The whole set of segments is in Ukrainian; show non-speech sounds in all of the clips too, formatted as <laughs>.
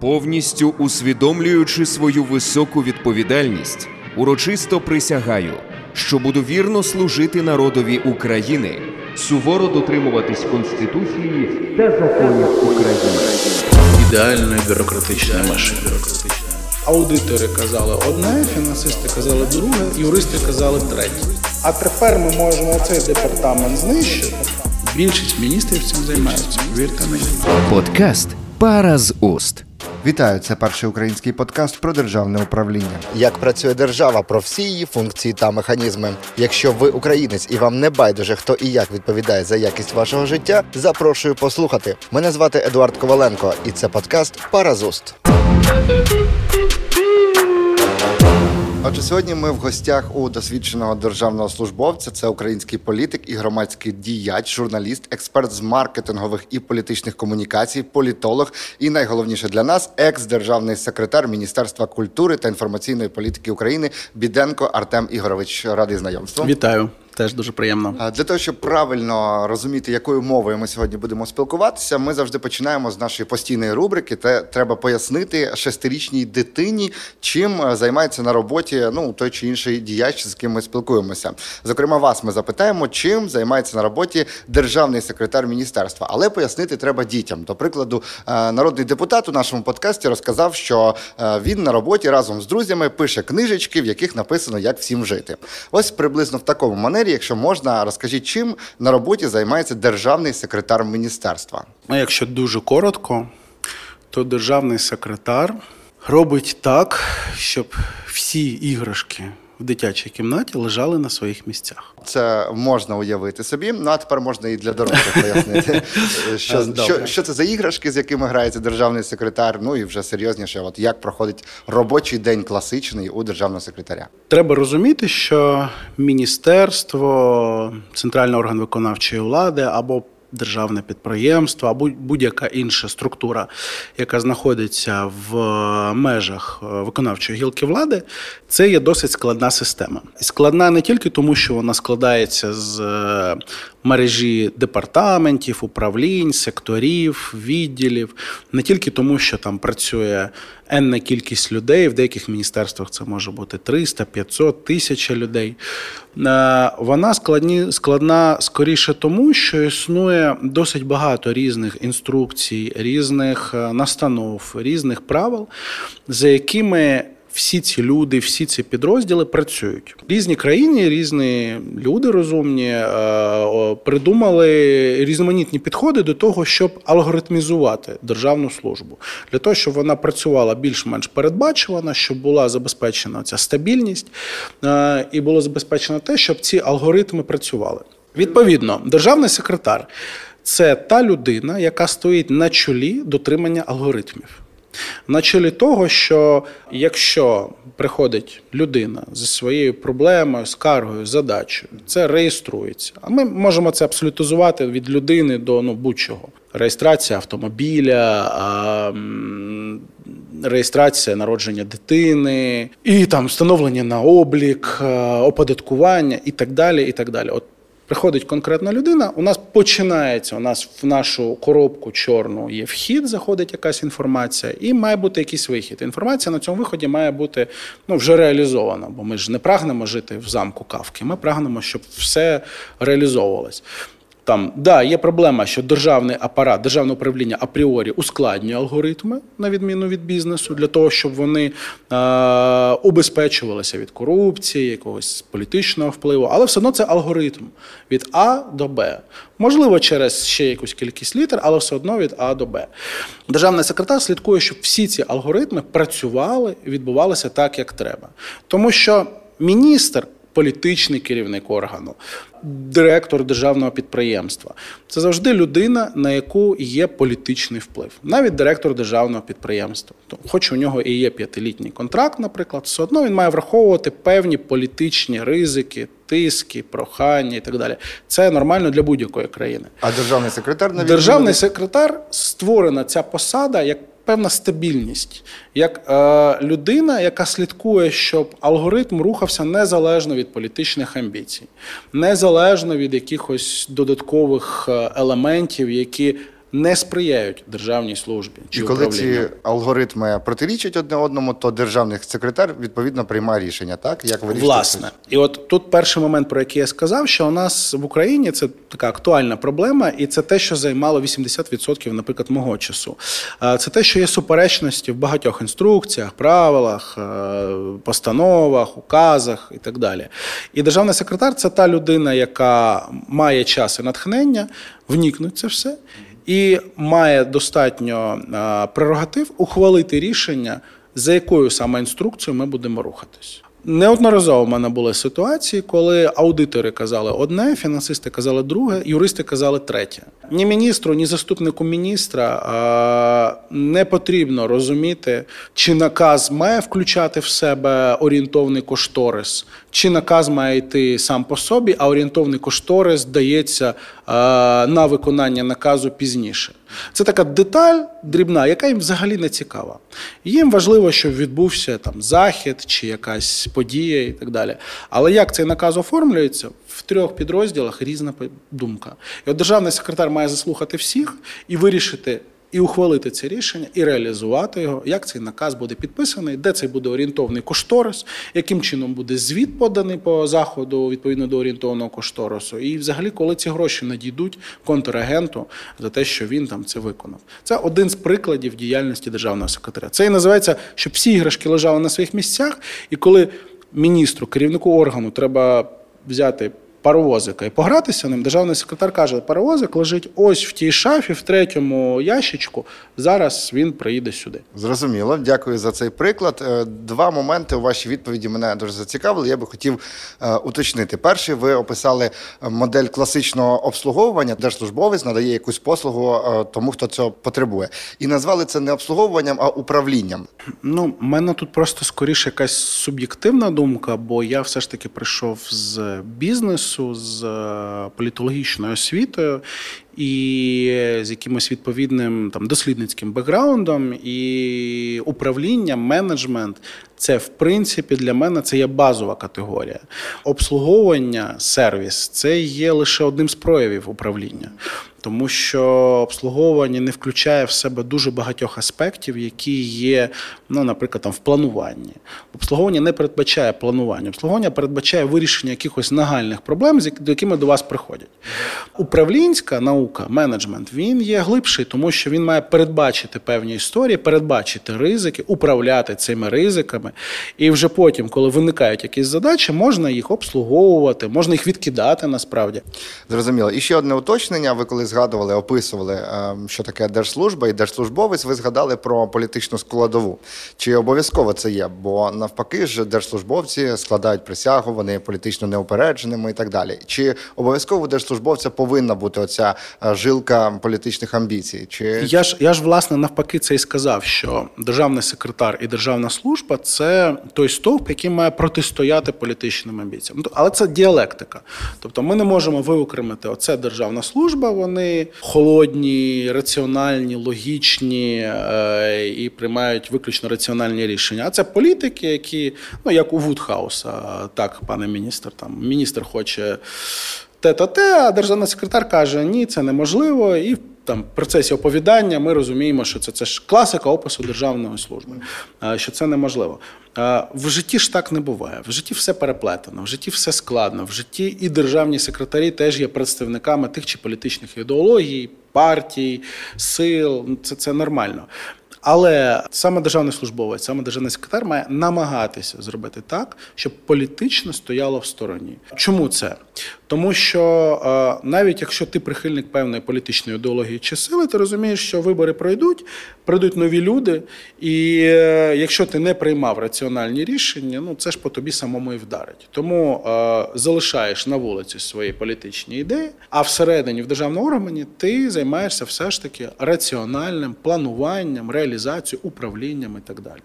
Повністю усвідомлюючи свою високу відповідальність, урочисто присягаю, що буду вірно служити народові України, суворо дотримуватись Конституції та законів України. ідеальної бюрократичної машини. Аудитори казали одне, фінансисти казали друге, юристи казали третє. А тепер ми можемо цей департамент знищити. Більшість міністрів цим займаються. Вірте мені. Подкаст Пара з уст. Вітаю, це перший український подкаст про державне управління. Як працює держава про всі її функції та механізми. Якщо ви українець і вам не байдуже, хто і як відповідає за якість вашого життя, запрошую послухати. Мене звати Едуард Коваленко, і це подкаст Паразуст. Отже, сьогодні ми в гостях у досвідченого державного службовця. Це український політик і громадський діяч, журналіст, експерт з маркетингових і політичних комунікацій, політолог і найголовніше для нас екс-державний секретар Міністерства культури та інформаційної політики України Біденко Артем Ігорович. Радий знайомству. Вітаю. Теж дуже приємно. Для того, щоб правильно розуміти, якою мовою ми сьогодні будемо спілкуватися, ми завжди починаємо з нашої постійної рубрики. Те треба пояснити шестирічній дитині, чим е, займається на роботі ну той чи інший діяч, з ким ми спілкуємося. Зокрема, вас ми запитаємо, чим займається на роботі державний секретар міністерства. Але пояснити треба дітям. До прикладу, е, народний депутат у нашому подкасті розказав, що е, він на роботі разом з друзями пише книжечки, в яких написано, як всім жити. Ось приблизно в такому манері, якщо можна, розкажіть, чим на роботі займається державний секретар міністерства. Ну, якщо дуже коротко, то державний секретар робить так, щоб всі іграшки в дитячій кімнаті лежали на своїх місцях. Це можна уявити собі. Ну а тепер можна і для дорослих пояснити, <laughs> що, що, що це за іграшки, з якими грається державний секретар. Ну і вже серйозніше, от як проходить робочий день класичний у державного секретаря. Треба розуміти, що міністерство, центральний орган виконавчої влади або державне підприємство, або будь-яка інша структура, яка знаходиться в межах е, виконавчої гілки влади, це є досить складна система. І складна не тільки тому, що вона складається з е, мережі департаментів, управлінь, секторів, відділів, не тільки тому, що там працює енна кількість людей, в деяких міністерствах це може бути 300, 500, 1000 людей. Е, Вона складні, складна скоріше тому, що існує досить багато різних інструкцій, різних е, настанов, різних правил, за якими всі ці люди, всі ці підрозділи працюють. Різні країни, різні люди розумні е, придумали різноманітні підходи до того, щоб алгоритмізувати державну службу, для того, щоб вона працювала більш-менш передбачувана, щоб була забезпечена ця стабільність е, і було забезпечено те, щоб ці алгоритми працювали. Відповідно, державний секретар це та людина, яка стоїть на чолі дотримання алгоритмів. На чолі того, що якщо приходить людина зі своєю проблемою, скаргою, задачею, це реєструється. А ми можемо це абсолютизувати від людини до ну, будь-чого. Реєстрація автомобіля, а, реєстрація народження дитини, і там встановлення на облік, оподаткування і так далі. і так далі. От Приходить конкретна людина, у нас починається, у нас в нашу коробку чорну є вхід, заходить якась інформація, і має бути якийсь вихід. Інформація на цьому виході має бути ну, вже реалізована, бо ми ж не прагнемо жити в замку кавки. Ми прагнемо, щоб все реалізовувалось. Там да, є проблема, що державний апарат, державне управління апріорі ускладнює алгоритми на відміну від бізнесу, для того, щоб вони е, убезпечувалися від корупції, якогось політичного впливу, але все одно це алгоритм від А до Б. Можливо, через ще якусь кількість літер, але все одно від А до Б. Державний секретар слідкує, щоб всі ці алгоритми працювали і відбувалися так, як треба. Тому що міністр політичний керівник органу, директор державного підприємства. Це завжди людина, на яку є політичний вплив, навіть директор державного підприємства. Хоч у нього і є п'ятилітній контракт, наприклад, все одно він має враховувати певні політичні ризики, тиски, прохання і так далі. Це нормально для будь-якої країни. А державний секретар на Державний секретар створена ця посада як певна стабільність, як е, людина, яка слідкує, щоб алгоритм рухався незалежно від політичних амбіцій, незалежно від якихось додаткових е, елементів, які не сприяють державній службі чи І коли управлінню. ці алгоритми протирічать одне одному, то державний секретар відповідно приймає рішення, так як вирішити Власне, і от тут перший момент, про який я сказав, що у нас в Україні це така актуальна проблема, і це те, що займало 80%, наприклад, мого часу. Це те, що є суперечності в багатьох інструкціях, правилах, е, постановах, указах і так далі. І державний секретар це та людина, яка має час і натхнення, вникнуть це все. І має достатньо прерогатив ухвалити рішення, за якою саме інструкцією ми будемо рухатись. Неодноразово в мене були ситуації, коли аудитори казали одне, фінансисти казали друге, юристи казали третє. Ні міністру, ні заступнику міністра а, не потрібно розуміти, чи наказ має включати в себе орієнтовний кошторис, чи наказ має йти сам по собі, а орієнтовний кошторис дається а, на виконання наказу пізніше. Це така деталь дрібна, яка їм взагалі не цікава. Їм важливо, щоб відбувся там захід чи якась подія і так далі. Але як цей наказ оформлюється, в трьох підрозділах різна думка. І от державний секретар має заслухати всіх і вирішити. І ухвалити це рішення, і реалізувати його, як цей наказ буде підписаний, де цей буде орієнтовний кошторис, яким чином буде звіт поданий по заходу відповідно до орієнтовного кошторису, і взагалі, коли ці гроші надійдуть контрагенту за те, що він там це виконав. Це один з прикладів діяльності державного секретаря. Це і називається, щоб всі іграшки лежали на своїх місцях, і коли міністру, керівнику органу треба взяти паровозика і погратися ним, державний секретар каже, паровозик лежить ось в тій шафі, в третьому ящичку. Зараз він приїде сюди. Зрозуміло, дякую за цей приклад. Е, Два моменти у вашій відповіді мене дуже зацікавили. Я би хотів е, уточнити. Перший, ви описали е, модель класичного обслуговування. Держслужбовець надає якусь послугу тому, хто цього потребує, і назвали це не обслуговуванням, а управлінням. Ну, в мене тут просто скоріше якась суб'єктивна думка, бо я все ж таки прийшов з бізнесу, з е, політологічною освітою і з якимось відповідним там дослідницьким бекграундом, і управління, менеджмент. Це в принципі для мене це є базова категорія. Обслуговування, сервіс це є лише одним з проявів управління, тому що обслуговування не включає в себе дуже багатьох аспектів, які є, ну, наприклад, там в плануванні. Обслуговування не передбачає планування. Обслуговування передбачає вирішення якихось нагальних проблем, з якими до вас приходять. Управлінська наука, менеджмент, він є глибший, тому що він має передбачити певні історії, передбачити ризики, управляти цими ризиками. І вже потім, коли виникають якісь задачі, можна їх обслуговувати, можна їх відкидати насправді. Зрозуміло. І ще одне уточнення. Ви коли згадували, описували, е, що таке держслужба і держслужбовець, ви згадали про політичну складову. Чи обов'язково це є? Бо навпаки ж держслужбовці складають присягу, вони політично неупередженими і так далі. Чи обов'язково держслужбовця повинна бути оця жилка політичних амбіцій? Чи Я ж я ж власне навпаки це і сказав, що державний секретар і державна служба це той стовп, який має протистояти політичним амбіціям. Ну, Але це діалектика. Тобто ми не можемо виокремити оце державна служба. Вони холодні, раціональні, логічні е, і приймають виключно раціональні рішення. А це політики, які ну як у Вудхауса, так, пане міністр, там міністр хоче те та те, а державний секретар каже, ні, це неможливо. І там в процесі оповідання ми розуміємо, що це, це ж класика опису державної служби, що це неможливо. В житті ж так не буває. В житті все переплетено, в житті все складно. В житті і державні секретарі теж є представниками тих чи політичних ідеологій, партій, сил. Ну, Це, це нормально. Але саме державний службовець, саме державний секретар має намагатися зробити так, щоб політично стояло в стороні. Чому це? Тому що е, навіть якщо ти прихильник певної політичної ідеології чи сили, ти розумієш, що вибори пройдуть, прийдуть нові люди, і е, якщо ти не приймав раціональні рішення, ну це ж по тобі самому і вдарить. Тому е, залишаєш на вулиці свої політичні ідеї, а всередині в державному органі ти займаєшся все ж таки раціональним плануванням, реалізацією, управлінням і так далі.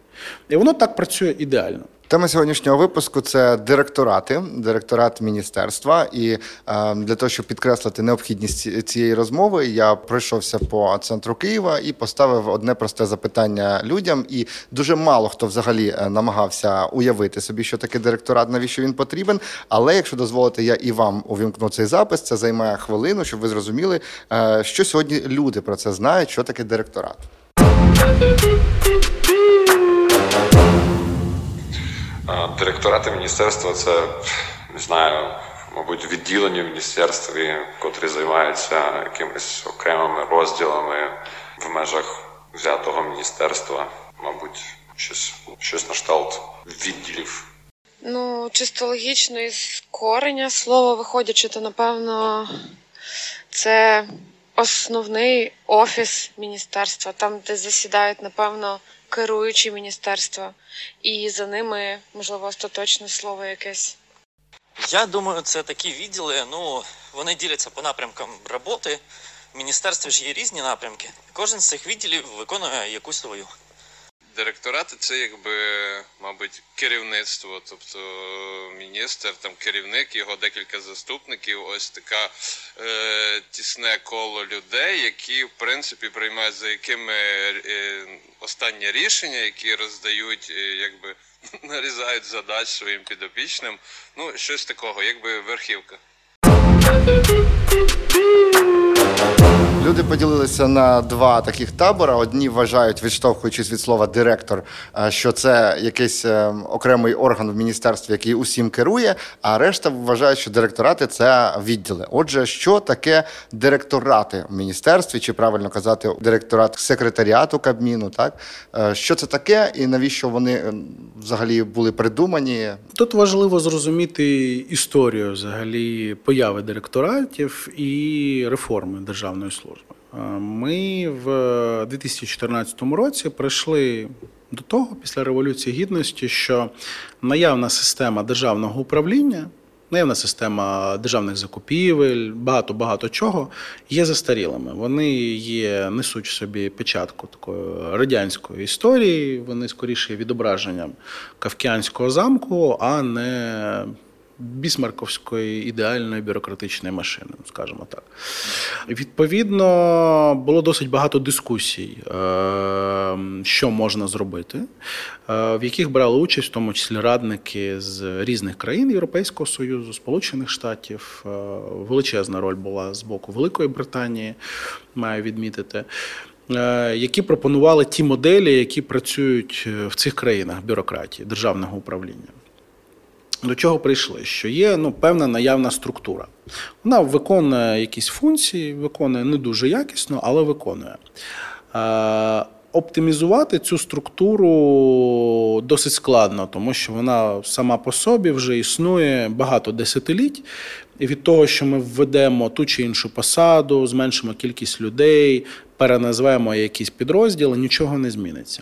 І воно так працює ідеально. Тема сьогоднішнього випуску це директорати, директорат міністерства. І е, для того, щоб підкреслити необхідність цієї розмови, я пройшовся по центру Києва і поставив одне просте запитання людям. І дуже мало хто взагалі е, намагався уявити собі, що таке директорат, навіщо він потрібен. Але якщо дозволите, я і вам увімкну цей запис. Це займає хвилину, щоб ви зрозуміли, е, що сьогодні люди про це знають, що таке директорат. Директорати міністерства це не знаю, мабуть, відділення в міністерстві, котрі займаються якимись окремими розділами в межах взятого міністерства, мабуть, щось, щось на кшталт відділів. Ну, чисто логічно із корення слова виходячи, то напевно це основний офіс міністерства, там, де засідають, напевно, керуючі міністерства, і за ними, можливо, остаточне слово якесь. Я думаю, це такі відділи. Ну вони діляться по напрямкам роботи. В міністерстві ж є різні напрямки. Кожен з цих відділів виконує якусь свою. Директорати це якби, мабуть, керівництво, тобто міністр, там керівник, його декілька заступників. Ось така е, тісне коло людей, які в принципі приймають за якими е, останні рішення, які роздають, е, якби <laughs> нарізають задач своїм підопічним. Ну, щось такого, якби верхівка. Люди поділилися на два таких табора. Одні вважають, відштовхуючись від слова директор, е, що це якийсь е, окремий орган в міністерстві, який усім керує. А решта вважають, що директорати це відділи. Отже, що таке директорати в міністерстві, чи правильно казати, директорат секретаріату Кабміну? Так Е, що це таке, і навіщо вони е, взагалі були придумані? Тут важливо зрозуміти історію взагалі появи директоратів і реформи державної служби. Е, Ми в 2014 році прийшли до того, після Революції Гідності, що наявна система державного управління, наявна система державних закупівель, багато багато чого є застарілими. Вони є, несуть в собі печатку такої радянської історії. Вони скоріше відображенням кавкіанського замку, а не бісмарковської ідеальної бюрократичної машини, скажімо так. Відповідно, було досить багато дискусій, е, що можна зробити, е, в яких брали участь, в тому числі радники з різних країн Європейського Союзу, Сполучених Штатів. Е, Величезна роль була з боку Великої Британії, маю відмітити. Які пропонували ті моделі, які працюють в цих країнах бюрократії, державного управління. До чого прийшли? Що є ну, певна наявна структура. Вона виконує якісь функції, виконує не дуже якісно, але виконує. Е, Оптимізувати цю структуру досить складно, тому що вона сама по собі вже існує багато десятиліть. І від того, що ми введемо ту чи іншу посаду, зменшимо кількість людей, переназвемо якісь підрозділи, нічого не зміниться.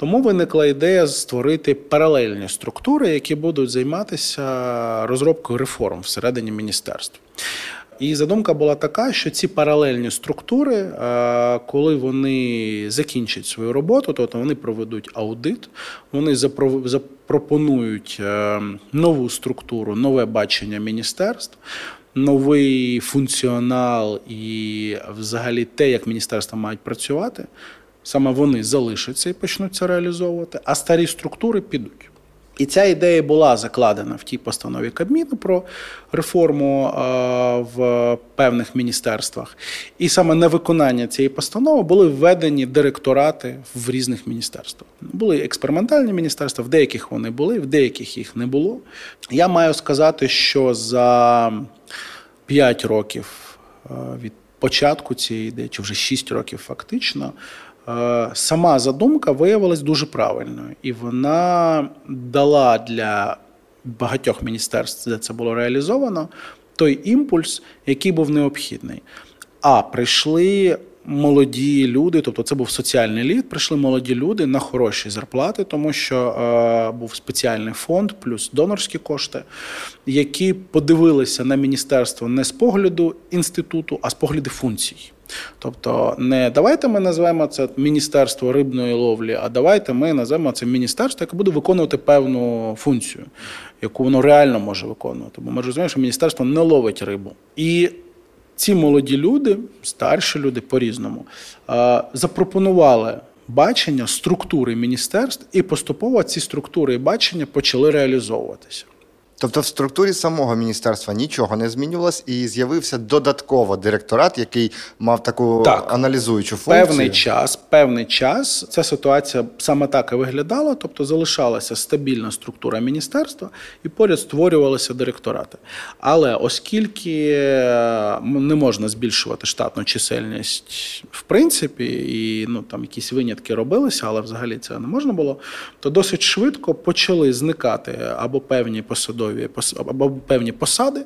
Тому виникла ідея створити паралельні структури, які будуть займатися розробкою реформ всередині міністерства. І задумка була така, що ці паралельні структури, е, коли вони закінчать свою роботу, тобто вони проведуть аудит, вони запро- запропонують е, нову структуру, нове бачення міністерств. Новий функціонал і взагалі те, як міністерства мають працювати, саме вони залишаться і почнуть це реалізовувати, а старі структури підуть. І ця ідея була закладена в тій постанові Кабміну про реформу е, в певних міністерствах. І саме на виконання цієї постанови були введені директорати в різних міністерствах. Були експериментальні міністерства, в деяких вони були, в деяких їх не було. Я маю сказати, що за 5 років е, від початку цієї ідеї, чи вже 6 років фактично, сама задумка виявилась дуже правильною, і вона дала для багатьох міністерств, де це було реалізовано, той імпульс, який був необхідний. А прийшли молоді люди, тобто це був соціальний лід, прийшли молоді люди на хороші зарплати, тому що е, був спеціальний фонд, плюс донорські кошти, які подивилися на міністерство не з погляду інституту, а з погляду функцій. Тобто, не давайте ми назвемо це Міністерство рибної ловлі, а давайте ми назвемо це міністерство, яке буде виконувати певну функцію, яку воно реально може виконувати. Бо ми розуміємо, що міністерство не ловить рибу. І ці молоді люди, старші люди по-різному, запропонували бачення структури міністерств, і поступово ці структури і бачення почали реалізовуватися. Тобто в структурі самого міністерства нічого не змінювалось, і з'явився додатково директорат, який мав таку Так. аналізуючу функцію. Певний час, певний час ця ситуація саме так і виглядала, тобто залишалася стабільна структура міністерства і поряд створювалися директорати. Але оскільки е, не можна збільшувати штатну чисельність в принципі, і ну там якісь винятки робилися, але взагалі це не можна було, то досить швидко почали зникати або певні посадові пос- або певні посади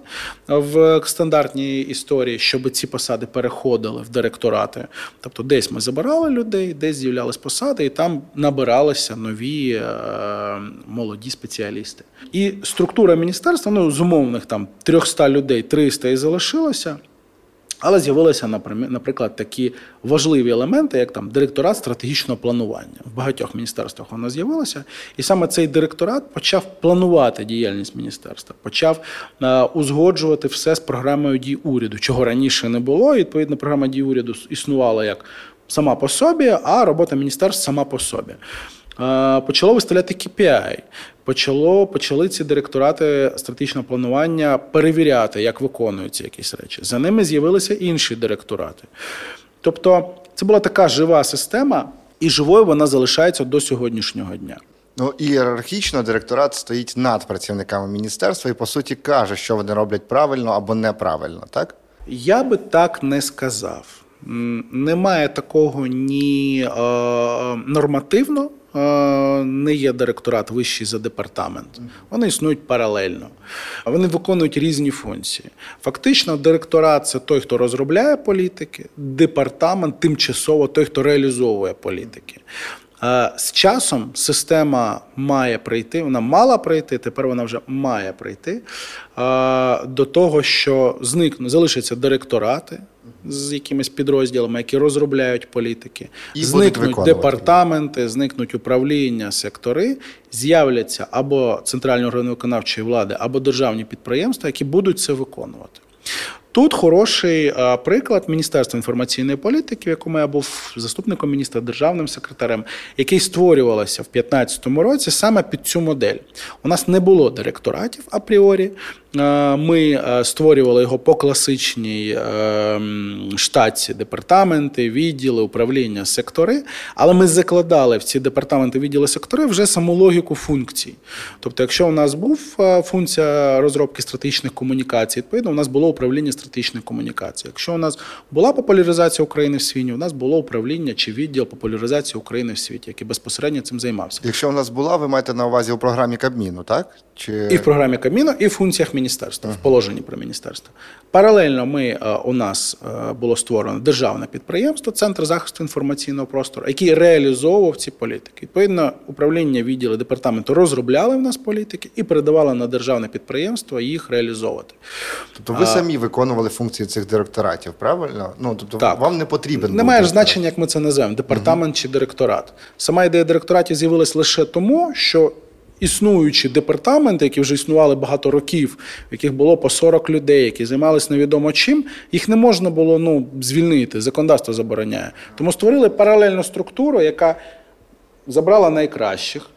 в стандартній історії, щоб ці посади переходили в директорати. Тобто, десь ми забирали людей, десь з'являлись посади, і там набиралися нові е, молоді спеціалісти. І структура міністерства, ну з умовних там 300 людей, 300 і залишилося. Але з'явилися, наприклад, такі важливі елементи, як там директорат стратегічного планування. В багатьох міністерствах воно з'явилося, і саме цей директорат почав планувати діяльність міністерства, почав е, узгоджувати все з програмою дій уряду, чого раніше не було. І, відповідно, програма дій уряду існувала як сама по собі, а робота міністерств сама по собі. Почало виставляти KPI, почало, почали ці директорати стратегічного планування перевіряти, як виконуються якісь речі. За ними з'явилися інші директорати. Тобто, це була така жива система, і живою вона залишається до сьогоднішнього дня. Ну ієрархічно директорат стоїть над працівниками міністерства і по суті каже, що вони роблять правильно або неправильно, так? Я би так не сказав. Немає такого ні е, нормативно, не є директорат вищий за департамент. Вони існують паралельно. Вони виконують різні функції. Фактично, директорат це той, хто розробляє політики, департамент тимчасово той, хто реалізовує політики. Е, З часом система має прийти, вона мала прийти, тепер вона вже має прийти е, до того, що зникнуть, залишаться директорати з якимись підрозділами, які розробляють політики, І зникнуть департаменти, зникнуть управління, сектори, з'являться або центральні органи виконавчої влади, або державні підприємства, які будуть це виконувати. Тут хороший е, приклад Міністерства інформаційної політики, в якому я був заступником міністра, державним секретарем, який створювалося в 2015 році саме під цю модель. У нас не було директоратів апріорі. Е, Ми е, створювали його по класичній е, м, штатці департаменти, відділи, управління, сектори, але ми закладали в ці департаменти, відділи, сектори вже саму логіку функцій. Тобто, якщо у нас був функція розробки стратегічних комунікацій, відповідно, у нас було управління стратегічних комунікацій. Якщо у нас була популяризація України в світі, у нас було управління чи відділ популяризації України в світі, який безпосередньо цим займався. Якщо у нас була, ви маєте на увазі у програмі Кабміну, так? Чи... І в програмі Кабміну, і в функціях міністерства, в положенні про міністерство. Паралельно ми, е, у нас е, було створено державне підприємство, Центр захисту інформаційного простору, який реалізовував ці політики. Відповідно, управління відділи департаменту розробляли в нас політики і передавали на державне підприємство їх реалізовувати. Тобто ви А- самі виконували функції цих директоратів, правильно? Ну тобто Так. вам не потрібен був Немає ж значення, як ми це називаємо, департамент чи директорат. Сама ідея директоратів з'явилась лише тому, що існуючі департаменти, які вже існували багато років, в яких було по 40 людей, які займалися невідомо чим, їх не можна було ну, звільнити, законодавство забороняє. Тому створили паралельну структуру, яка забрала найкращих.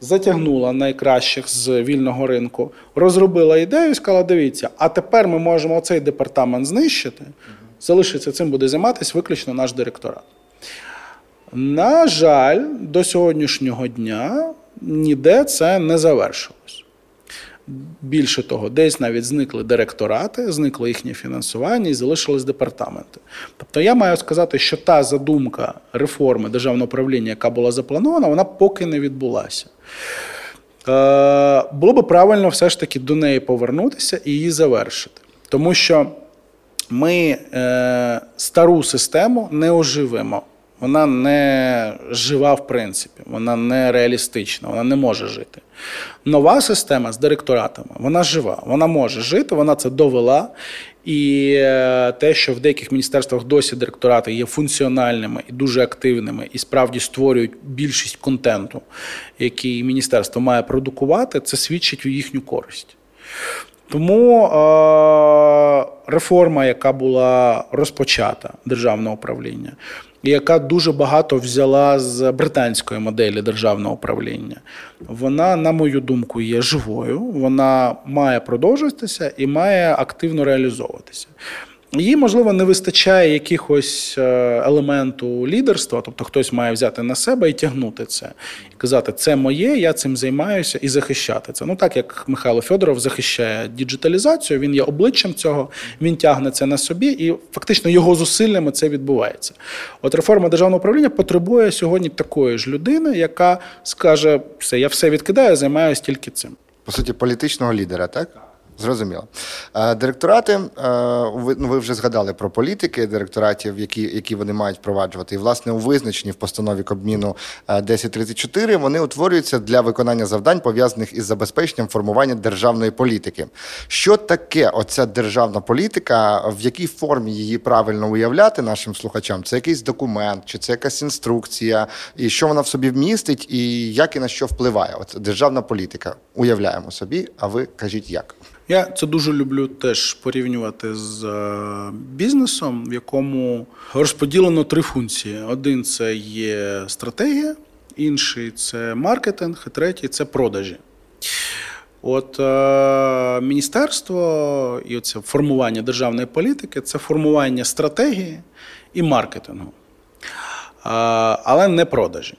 Затягнула найкращих з вільного ринку, розробила ідею і сказала: дивіться, а тепер ми можемо цей департамент знищити. Залишиться цим буде займатися виключно наш директорат. На жаль, до сьогоднішнього дня ніде це не завершилось. Більше того, десь навіть зникли директорати, зникло їхнє фінансування і залишились департаменти. Тобто я маю сказати, що та задумка реформи державного управління, яка була запланована, вона поки не відбулася. Е, було би правильно все ж таки до неї повернутися і її завершити. Тому що ми е, стару систему не оживимо. Вона не жива в принципі, вона не реалістична, вона не може жити. Нова система з директоратами, вона жива, вона може жити, вона це довела. І е, те, що в деяких міністерствах досі директорати є функціональними і дуже активними, і справді створюють більшість контенту, який міністерство має продукувати, це свідчить у їхню користь. Тому е, реформа, яка була розпочата державного управління, яка дуже багато взяла з британської моделі державного управління, вона, на мою думку, є живою. Вона має продовжуватися і має активно реалізовуватися. Їй, можливо, не вистачає якихось е, елементу лідерства, тобто хтось має взяти на себе і тягнути це, і казати, це моє, я цим займаюся і захищати це. Ну так як Михайло Федоров захищає діджиталізацію, він є обличчям цього, він тягне це на собі, і фактично його зусиллями це відбувається. От реформа державного управління потребує сьогодні такої ж людини, яка скаже: все, я все відкидаю, займаюся тільки цим. По суті, політичного лідера, так? Зрозуміло. Е, Директорати, е, ви, ну, ви вже згадали про політики директоратів, які, які вони мають впроваджувати. І, власне, у визначенні в постанові Кабміну е, 1034 вони утворюються для виконання завдань, пов'язаних із забезпеченням формування державної політики. Що таке оця державна політика, в якій формі її правильно уявляти нашим слухачам? Це якийсь документ, чи це якась інструкція, і що вона в собі вмістить, і як і на що впливає? От державна політика. Уявляємо собі, а ви кажіть як. Я це дуже люблю теж порівнювати з е, бізнесом, в якому розподілено три функції: один це є стратегія, інший це маркетинг, і третій це продажі. От е, міністерство і оце формування державної політики це формування стратегії і маркетингу, е, але не продажі.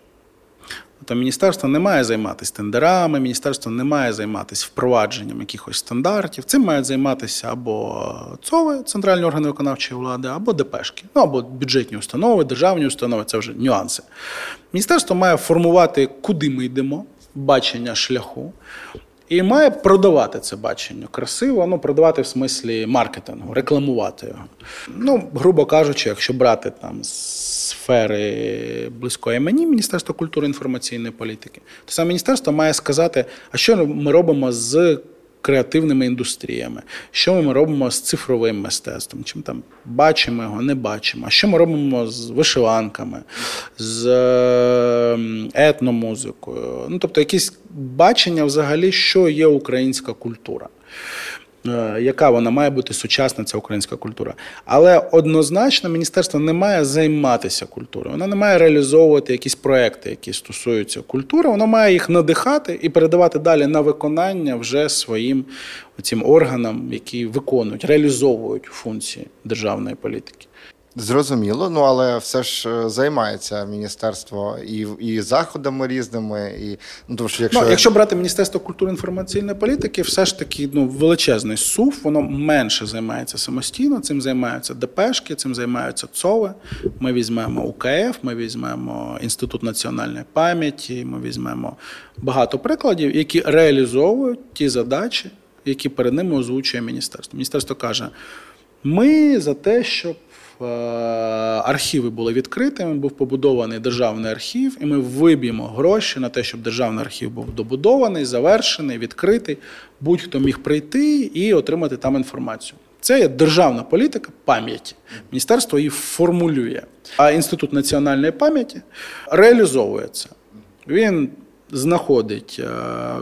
Тобто міністерство не має займатися тендерами, міністерство не має займатися впровадженням якихось стандартів. Цим мають займатися або ЦОВи, центральні органи виконавчої влади, або ДПшки, ну або бюджетні установи, державні установи це вже нюанси. Міністерство має формувати, куди ми йдемо, бачення шляху. І має продавати це бачення красиво, ну продавати в смислі маркетингу, рекламувати його. Ну, грубо кажучи, якщо брати там сфери близької мені, Міністерство культури інформаційної політики, то саме міністерство має сказати, а що ми робимо з креативними індустріями, що ми робимо з цифровим мистецтвом, чим там бачимо його, не бачимо, а що ми робимо з вишиванками, з ем, етномузикою. Ну, тобто, якісь бачення взагалі, що є українська культура. Е, яка вона має бути сучасна, ця українська культура. Але однозначно міністерство не має займатися культурою, вона не має реалізовувати якісь проекти, які стосуються культури, Вона має їх надихати і передавати далі на виконання вже своїм цим органам, які виконують, реалізовують функції державної політики. Зрозуміло, ну але все ж е, займається міністерство і і заходами різними, і ну тому що якщо ну, якщо брати міністерство культури інформаційної політики, все ж таки ну величезний сув, воно менше займається самостійно. Цим займаються ДПшки, цим займаються ЦОВи. Ми візьмемо УКФ, ми візьмемо інститут національної пам'яті. Ми візьмемо багато прикладів, які реалізовують ті задачі, які перед ними озвучує міністерство. Міністерство каже: ми за те, щоб архіви були відкритими, був побудований державний архів, і ми виб'ємо гроші на те, щоб державний архів був добудований, завершений, відкритий. Будь-хто міг прийти і отримати там інформацію. Це є державна політика пам'яті. Міністерство її формулює. А інститут національної пам'яті реалізовує це. Він знаходить, е,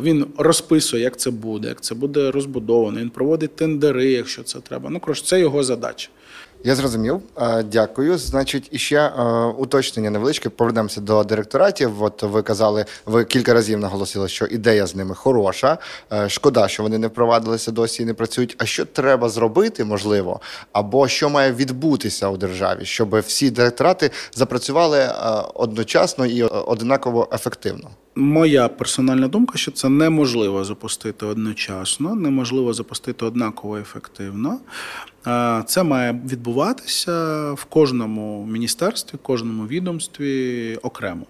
він розписує, як це буде, як це буде розбудовано. Він проводить тендери, якщо це треба. Ну коротше, це його задача. Я зрозумів. Е, дякую. Значить, іще е, уточнення невеличке. Повернемося до директоратів. От ви казали, ви кілька разів наголосили, що ідея з ними хороша. Е, шкода, що вони не впровадилися досі і не працюють. А що треба зробити, можливо, або що має відбутися у державі, щоб всі директорати запрацювали одночасно і однаково ефективно? Моя персональна думка, що це неможливо запустити одночасно, неможливо запустити однаково ефективно. Це має відбуватися в кожному міністерстві, в кожному відомстві окремо.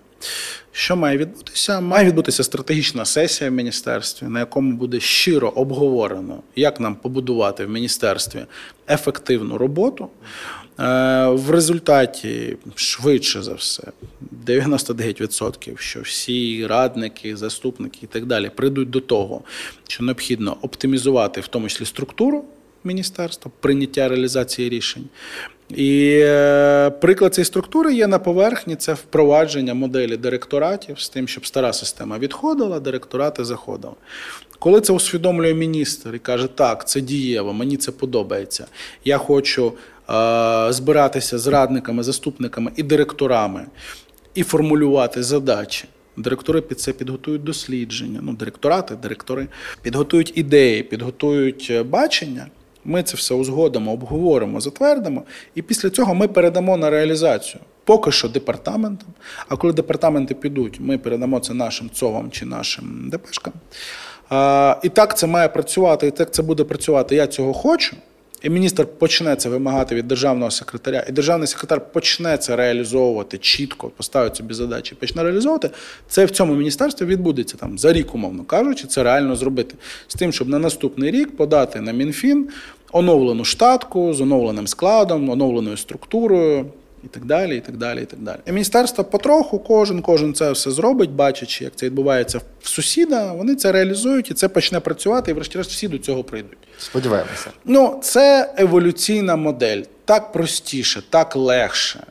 Що має відбутися? Має відбутися стратегічна сесія в міністерстві, на якому буде щиро обговорено, як нам побудувати в міністерстві ефективну роботу. В результаті швидше за все, 99%, що всі радники, заступники і так далі прийдуть до того, що необхідно оптимізувати в тому числі структуру міністерства, прийняття реалізації рішень. І е, приклад цієї структури є на поверхні це впровадження моделі директоратів з тим, щоб стара система відходила, директорати заходили. Коли це усвідомлює міністр і каже, так, це дієво, мені це подобається. Я хочу е, збиратися з радниками, заступниками і директорами і формулювати задачі. Директори під це підготують дослідження. Ну, директорати, директори підготують ідеї, підготують е, бачення. Ми це все узгодимо, обговоримо, затвердимо, і після цього ми передамо на реалізацію. Поки що департаментам. А коли департаменти підуть, ми передамо це нашим ЦОВам чи нашим ДПшкам. І так це має працювати, і так це буде працювати. Я цього хочу. І міністр почне це вимагати від державного секретаря, і державний секретар почне це реалізовувати чітко, поставить собі задачі, почне реалізовувати. Це в цьому міністерстві відбудеться там за рік, умовно кажучи, це реально зробити з тим, щоб на наступний рік подати на МінФін оновлену штатку з оновленим складом, оновленою структурою і так далі. і так далі, і так далі. І міністерство потроху, кожен, кожен це все зробить, бачачи, як це відбувається в сусіда. Вони це реалізують, і це почне працювати, і врешті-решт всі до цього прийдуть. Сподіваємося. Ну, це еволюційна модель. Так простіше, так легше.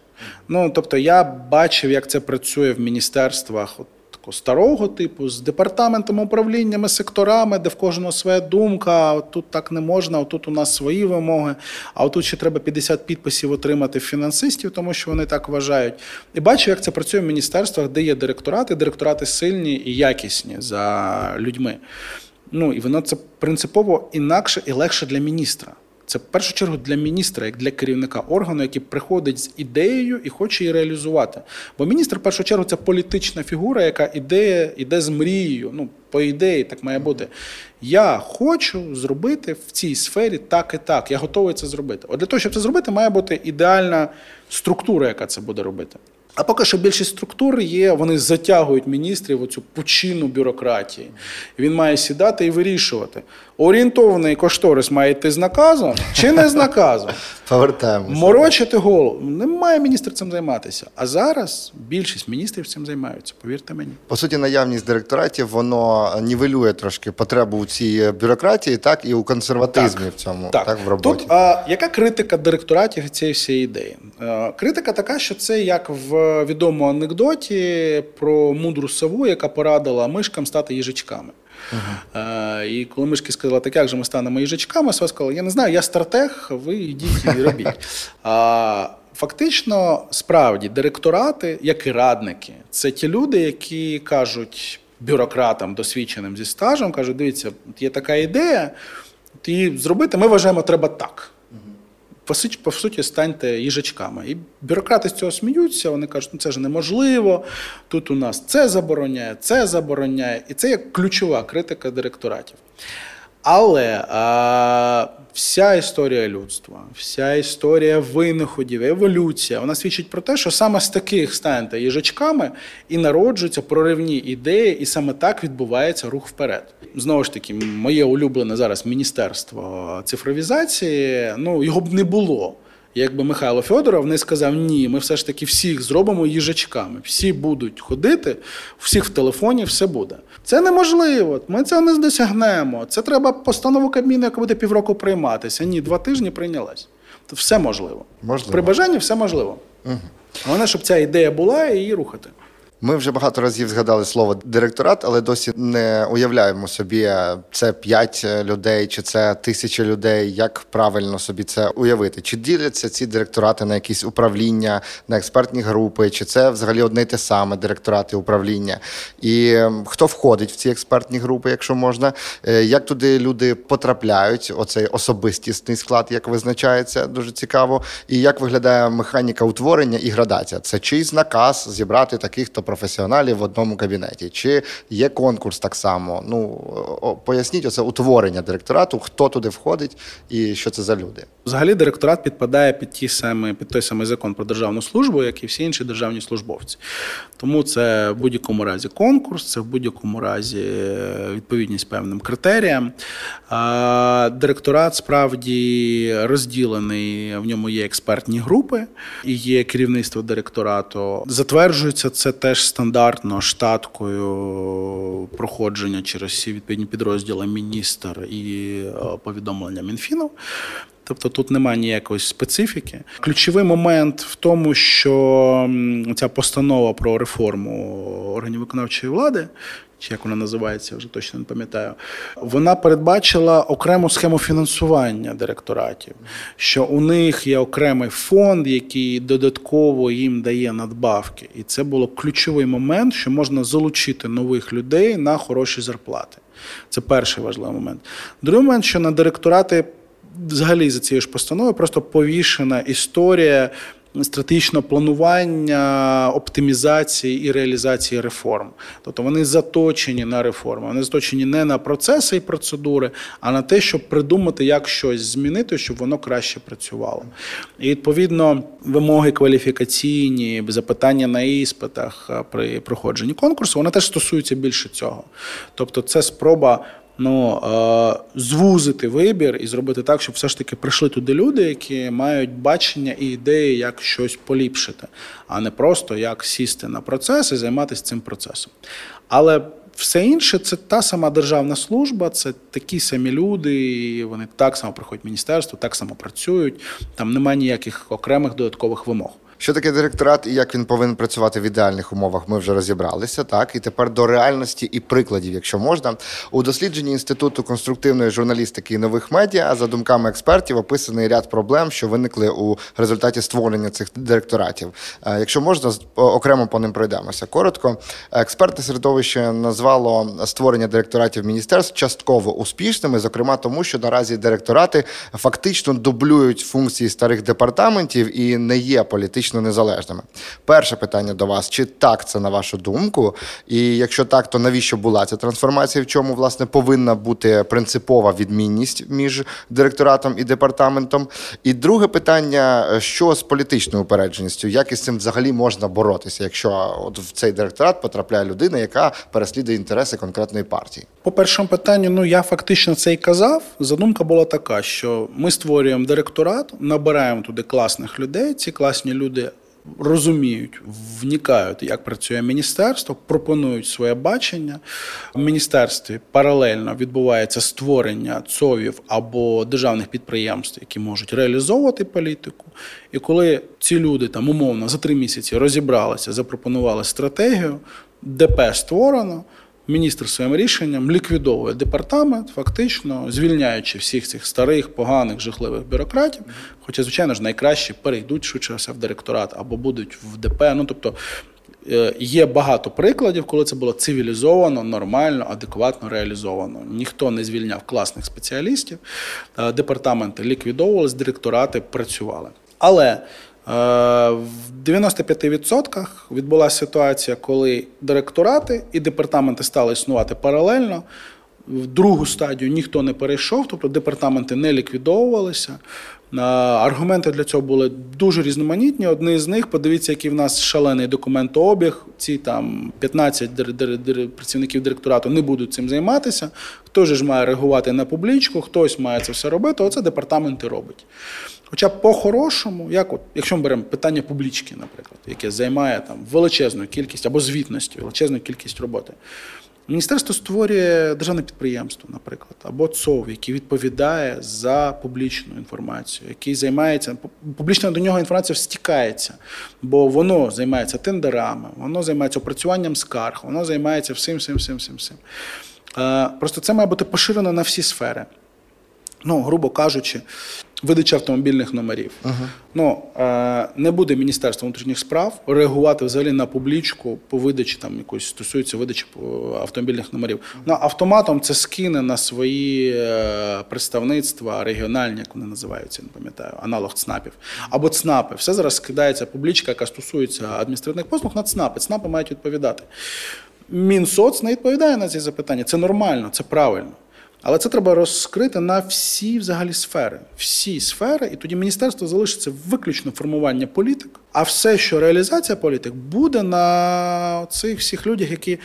Ну тобто, я бачив, як це працює в міністерствах такого старого типу, з департаментами, управліннями, секторами, де в кожного своя думка. Тут так не можна, от тут у нас свої вимоги. А отут ще треба 50 підписів отримати фінансистів, тому що вони так вважають. І бачу, як це працює в міністерствах, де є директорати, директорати сильні і якісні за людьми. Ну і воно це принципово інакше і легше для міністра. Це в першу чергу для міністра, як для керівника органу, який приходить з ідеєю і хоче її реалізувати. Бо міністр, в першу чергу, це політична фігура, яка іде, іде з мрією. Ну, по ідеї, так має бути. Я хочу зробити в цій сфері так і так. Я готовий це зробити. От для того, щоб це зробити, має бути ідеальна структура, яка це буде робити. А поки що більшість структур є, вони затягують міністрів оцю пучину бюрократії. Він має сідати і вирішувати. Орієнтований кошторис має йти з наказом чи не з наказом. <laughs> Повертаємося. Морочити голову. Не має міністр цим займатися. А зараз більшість міністрів цим займаються, повірте мені. По суті, наявність директоратів воно нівелює трошки потребу у цій бюрократії, так і у консерватизмі так, в цьому так. так в роботі. Тут а, яка критика директоратів цієї всієї ідеї? А, е, критика така, що це як в відомому анекдоті про мудру сову, яка порадила мишкам стати їжачками. Uh-huh. І коли мишки сказали, так як же ми станемо їжачками, сова сказала, я не знаю, я стратег, ви йдіть і робіть. А, Фактично, справді, директорати, як і радники, це ті люди, які кажуть бюрократам, досвідченим зі стажем, кажуть, дивіться, є така ідея, її зробити, ми вважаємо, треба так по суті, станьте їжачками. І бюрократи з цього сміються, вони кажуть, ну це ж неможливо, тут у нас це забороняє, це забороняє. І це як ключова критика директоратів. Але а, вся історія людства, вся історія винаходів, еволюція, вона свідчить про те, що саме з таких станете їжачками і народжуються проривні ідеї, і саме так відбувається рух вперед. Знову ж таки, моє улюблене зараз міністерство цифровізації, ну його б не було. Якби Михайло Федоров не сказав, ні, ми все ж таки всіх зробимо їжачками, всі будуть ходити, всіх в телефоні все буде. Це неможливо, ми цього не досягнемо. Це треба постанову Кабміну, яка буде півроку прийматися. Ні, два тижні прийнялась. То все можливо. можливо. При бажанні все можливо. Угу. Головне, щоб ця ідея була і її рухати. Ми вже багато разів згадали слово директорат, але досі не уявляємо собі, це п'ять людей чи це тисяча людей. Як правильно собі це уявити? Чи діляться ці директорати на якісь управління, на експертні групи, чи це взагалі одне й те саме директорати управління? І хто входить в ці експертні групи, якщо можна? Е, як туди люди потрапляють? Оцей особистісний склад, як визначається, дуже цікаво. І як виглядає механіка утворення і градація? Це чийсь наказ зібрати таких, хто професіоналів в одному кабінеті? Чи є конкурс так само? Ну поясніть оце утворення директорату, хто туди входить і що це за люди. Взагалі, директорат підпадає під ті самі, під той самий закон про державну службу, як і всі інші державні службовці. Тому це в будь-якому разі конкурс, це в будь-якому разі е, відповідність певним критеріям. Директорат справді розділений, в ньому є експертні групи і є керівництво директорату. Затверджується це теж стандартно штаткою проходження через всі відповідні підрозділи міністр і е, повідомлення Мінфіну. Тобто тут немає ніякої специфіки. Ключовий момент в тому, що ця постанова про реформу органів виконавчої влади, чи як вона називається, вже точно не пам'ятаю, вона передбачила окрему схему фінансування директоратів, що у них є окремий фонд, який додатково їм дає надбавки. І це було ключовий момент, що можна залучити нових людей на хороші зарплати. Це перший важливий момент. Другий момент, що на директорати взагалі за цією ж постановою просто повішена історія стратегічного планування, оптимізації і реалізації реформ. Тобто вони заточені на реформи, вони заточені не на процеси і процедури, а на те, щоб придумати, як щось змінити, щоб воно краще працювало. І відповідно вимоги кваліфікаційні, запитання на іспитах при проходженні конкурсу, вони теж стосуються більше цього. Тобто, це спроба ну, звузити вибір і зробити так, щоб все ж таки прийшли туди люди, які мають бачення і ідеї, як щось поліпшити, а не просто як сісти на процес і займатися цим процесом. Але все інше це та сама державна служба, це такі самі люди, і вони так само приходять в міністерство, так само працюють. Там немає ніяких окремих додаткових вимог. Що таке директорат і як він повинен працювати в ідеальних умовах? Ми вже розібралися. Так і тепер до реальності і прикладів, якщо можна, у дослідженні інституту конструктивної журналістики і нових медіа, за думками експертів, описаний ряд проблем, що виникли у результаті створення цих директоратів. Е, Якщо можна, окремо по ним пройдемося. Коротко, експерти середовище назвало створення директоратів міністерств частково успішними, зокрема тому, що наразі директорати фактично дублюють функції старих департаментів і не є політично незалежними. Перше питання до вас: чи так це на вашу думку? І якщо так, то навіщо була ця трансформація? В чому власне повинна бути принципова відмінність між директоратом і департаментом? І друге питання: що з політичною упередженістю? Як із цим взагалі можна боротися, якщо от в цей директорат потрапляє людина, яка переслідує інтереси конкретної партії? По першому питанню, ну я фактично це і казав. Задумка була така, що ми створюємо директорат, набираємо туди класних людей. Ці класні люди розуміють, внікають, як працює міністерство, пропонують своє бачення. В міністерстві паралельно відбувається створення ЦОВів або державних підприємств, які можуть реалізовувати політику. І коли ці люди там умовно за три місяці розібралися, запропонували стратегію, ДП створено. Міністр своїм рішенням ліквідовує департамент, фактично звільняючи всіх цих старих, поганих, жахливих бюрократів. Хоча, звичайно ж, найкраще перейдуть швидше все в директорат або будуть в ДП. Ну тобто е, є багато прикладів, коли це було цивілізовано, нормально, адекватно реалізовано. Ніхто не звільняв класних спеціалістів, е, департаменти ліквідовувалися, директорати працювали. Але в 95% відбулася ситуація, коли директорати і департаменти стали існувати паралельно. В другу стадію ніхто не перейшов, тобто департаменти не ліквідовувалися. Е, Аргументи для цього були дуже різноманітні. Одні з них, подивіться, який в нас шалений документообіг. Ці там 15 дир- дир- дир- працівників директорату не будуть цим займатися. Же ж має реагувати на публічку, хтось має це все робити. Оце департамент і робить. Хоча по-хорошому, як от, якщо ми беремо питання публічки, наприклад, яке займає там величезну кількість або звітності, величезну кількість роботи. Міністерство створює державне підприємство, наприклад, або ЦОВ, який відповідає за публічну інформацію, який займається публічна до нього інформація стікається, бо воно займається тендерами, воно займається опрацюванням скарг, воно займається всім, всім, всім, всім, всім. Е, Просто це має бути поширено на всі сфери. Ну, грубо кажучи, видача автомобільних номерів. Ну, е, не буде Міністерство внутрішніх справ реагувати взагалі на публічку по видачі там якоїсь стосується видачі е, автомобільних номерів. На автоматом це скине на свої е, представництва регіональні, як вони називаються, не пам'ятаю, аналог ЦНАПів. Або ЦНАПи. Все зараз скидається публічка, яка стосується адміністративних послуг на ЦНАПи. ЦНАПи мають відповідати. Мінсоц не відповідає на ці запитання. Це нормально, це правильно. Але це треба розкрити на всі взагалі сфери. Всі сфери, і тоді міністерство залишиться виключно формування політик, а все, що реалізація політик, буде на цих всіх людях, які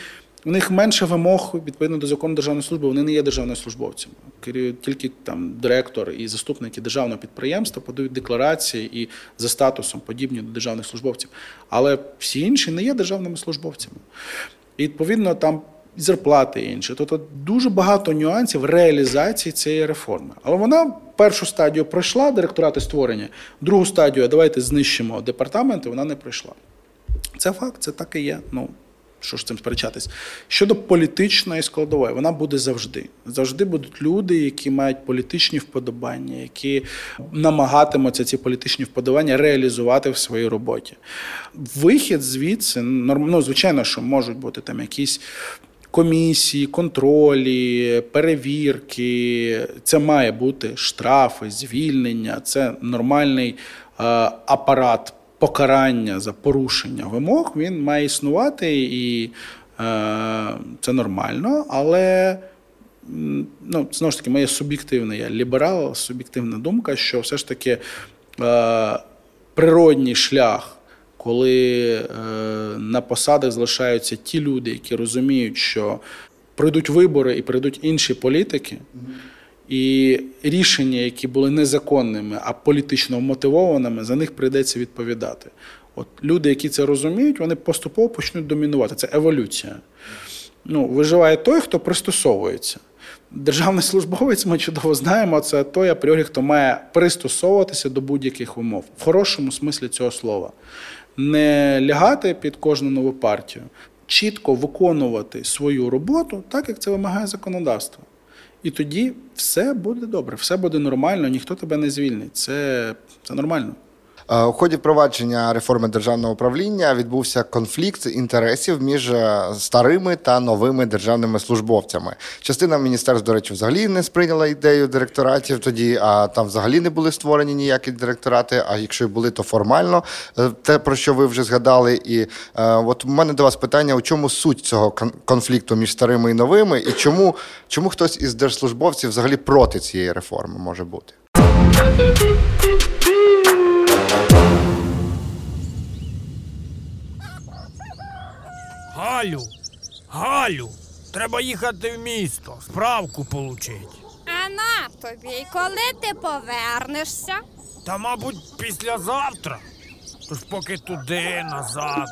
в них менше вимог відповідно до закону державної служби, вони не є державними службовцями. Тільки там директор і заступники державного підприємства подають декларації і за статусом подібні до державних службовців. Але всі інші не є державними службовцями. І відповідно там зарплати інші. Тобто дуже багато нюансів реалізації цієї реформи. Але вона першу стадію пройшла, директорати створення, другу стадію давайте знищимо департаменти, вона не пройшла. Це факт, це так і є. Ну, що ж цим сперечатись? Щодо політичної складової, вона буде завжди. Завжди будуть люди, які мають політичні вподобання, які намагатимуться ці політичні вподобання реалізувати в своїй роботі. Вихід звідси, ну, звичайно, що можуть бути там якісь. Комісії, контролі, перевірки, це має бути штрафи, звільнення, це нормальний е, апарат покарання за порушення вимог. Він має існувати, і е, це нормально, але ну, знову ж таки, моє суб'єктивне, я ліберал, суб'єктивна думка, що все ж таки е, природній шлях коли е, на посадах залишаються ті люди, які розуміють, що пройдуть вибори і прийдуть інші політики, і рішення, які були незаконними, а політично мотивованими, за них прийдеться відповідати. От люди, які це розуміють, вони поступово почнуть домінувати. Це еволюція. Ну, виживає той, хто пристосовується. Державний службовець, ми чудово знаємо, це той апріорі, хто має пристосовуватися до будь-яких умов, в хорошому смислі цього слова. Не лягати під кожну нову партію, чітко виконувати свою роботу так, як це вимагає законодавство. І тоді все буде добре, все буде нормально, ніхто тебе не звільнить. Це, це нормально. Е, У ході впровадження реформи державного управління відбувся конфлікт інтересів між е, старими та новими державними службовцями. Частина міністерств, до речі, взагалі не сприйняла ідею директоратів тоді, а там взагалі не були створені ніякі директорати. А якщо й були, то формально Е, те, про що ви вже згадали. І от у мене до вас питання: у чому суть цього кон- конфлікту між старими і новими, і чому, чому хтось із держслужбовців взагалі проти цієї реформи може бути? Галю, Галю, треба їхати в місто, справку получить. А на тобі, і коли ти повернешся? Та, мабуть, післязавтра. Тож поки туди, назад.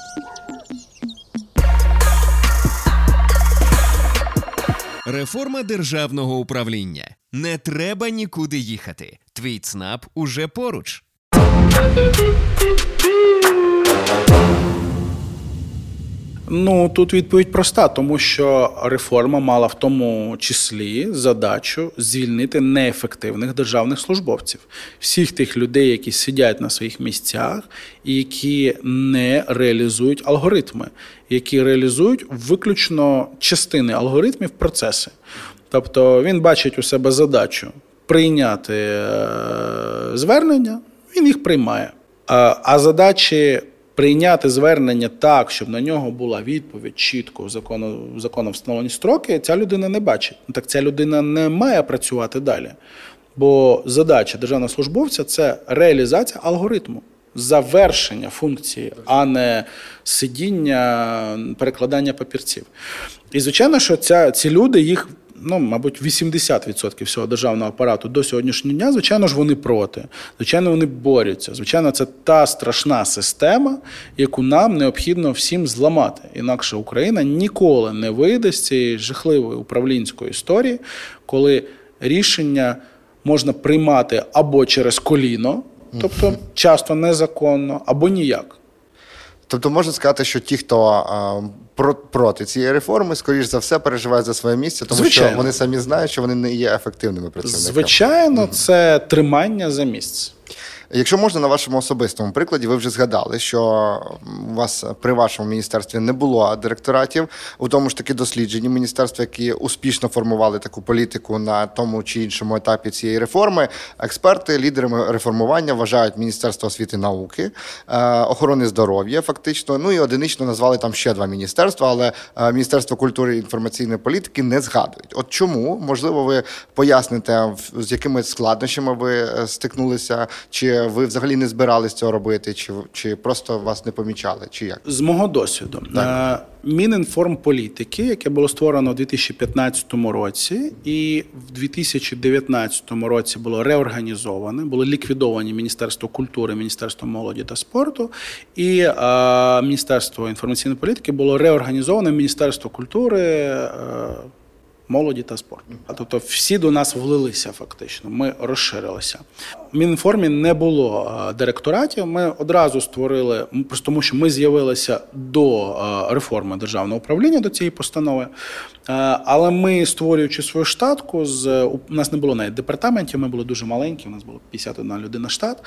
Реформа державного управління. Не треба нікуди їхати. Твій ЦНАП уже поруч. Ну тут відповідь проста, тому що реформа мала в тому числі задачу звільнити неефективних державних службовців, всіх тих людей, які сидять на своїх місцях і які не реалізують алгоритми, які реалізують виключно частини алгоритмів процеси. Тобто він бачить у себе задачу прийняти е, звернення, він їх приймає. А, а задачі прийняти звернення так, щоб на нього була відповідь чітко закону, законом встановлені строки, ця людина не бачить. Ну, Так ця людина не має працювати далі. Бо задача державного службовця це реалізація алгоритму, завершення функції, а не сидіння, перекладання папірців. І звичайно, що ця, ці люди їх. Ну, мабуть, 80% всього державного апарату до сьогоднішнього дня, звичайно ж, вони проти. Звичайно, вони борються. Звичайно, це та страшна система, яку нам необхідно всім зламати. Інакше Україна ніколи не вийде з цієї жахливої управлінської історії, коли рішення можна приймати або через коліно, тобто часто незаконно, або ніяк. Тобто можна сказати, що ті, хто про, проти цієї реформи, скоріш за все, переживають за своє місце, тому Звичайно. що вони самі знають, що вони не є ефективними працівниками. Звичайно, це тримання за місце. Якщо можна на вашому особистому прикладі, ви вже згадали, що у вас при вашому міністерстві не було директоратів, у тому ж таки дослідженні міністерства, які успішно формували таку політику на тому чи іншому етапі цієї реформи. Експерти, лідерами реформування вважають Міністерство освіти і науки, е, охорони здоров'я, фактично. Ну і одинично назвали там ще два міністерства, але е, Міністерство культури і інформаційної політики не згадують. От чому можливо ви поясните, з якими складнощами ви е, стикнулися, чи ви взагалі не збирались цього робити, чи, чи просто вас не помічали, чи як? З мого досвіду, е, Мінінформполітики, яке було створено у 2015 році, і в 2019 році було реорганізоване, були ліквідовані Міністерство культури, Міністерство молоді та спорту, і е, Міністерство інформаційної політики було реорганізоване в Міністерство культури. Е, Молоді та спорту. А Тобто всі до нас влилися фактично. Ми розширилися. В Мінінформі не було директоратів. Ми одразу створили, просто тому що ми з'явилися до реформи державного управління до цієї постанови. Але ми, створюючи свою штатку, з у нас не було навіть департаментів, ми були дуже маленькі, у нас було 51 людина штат.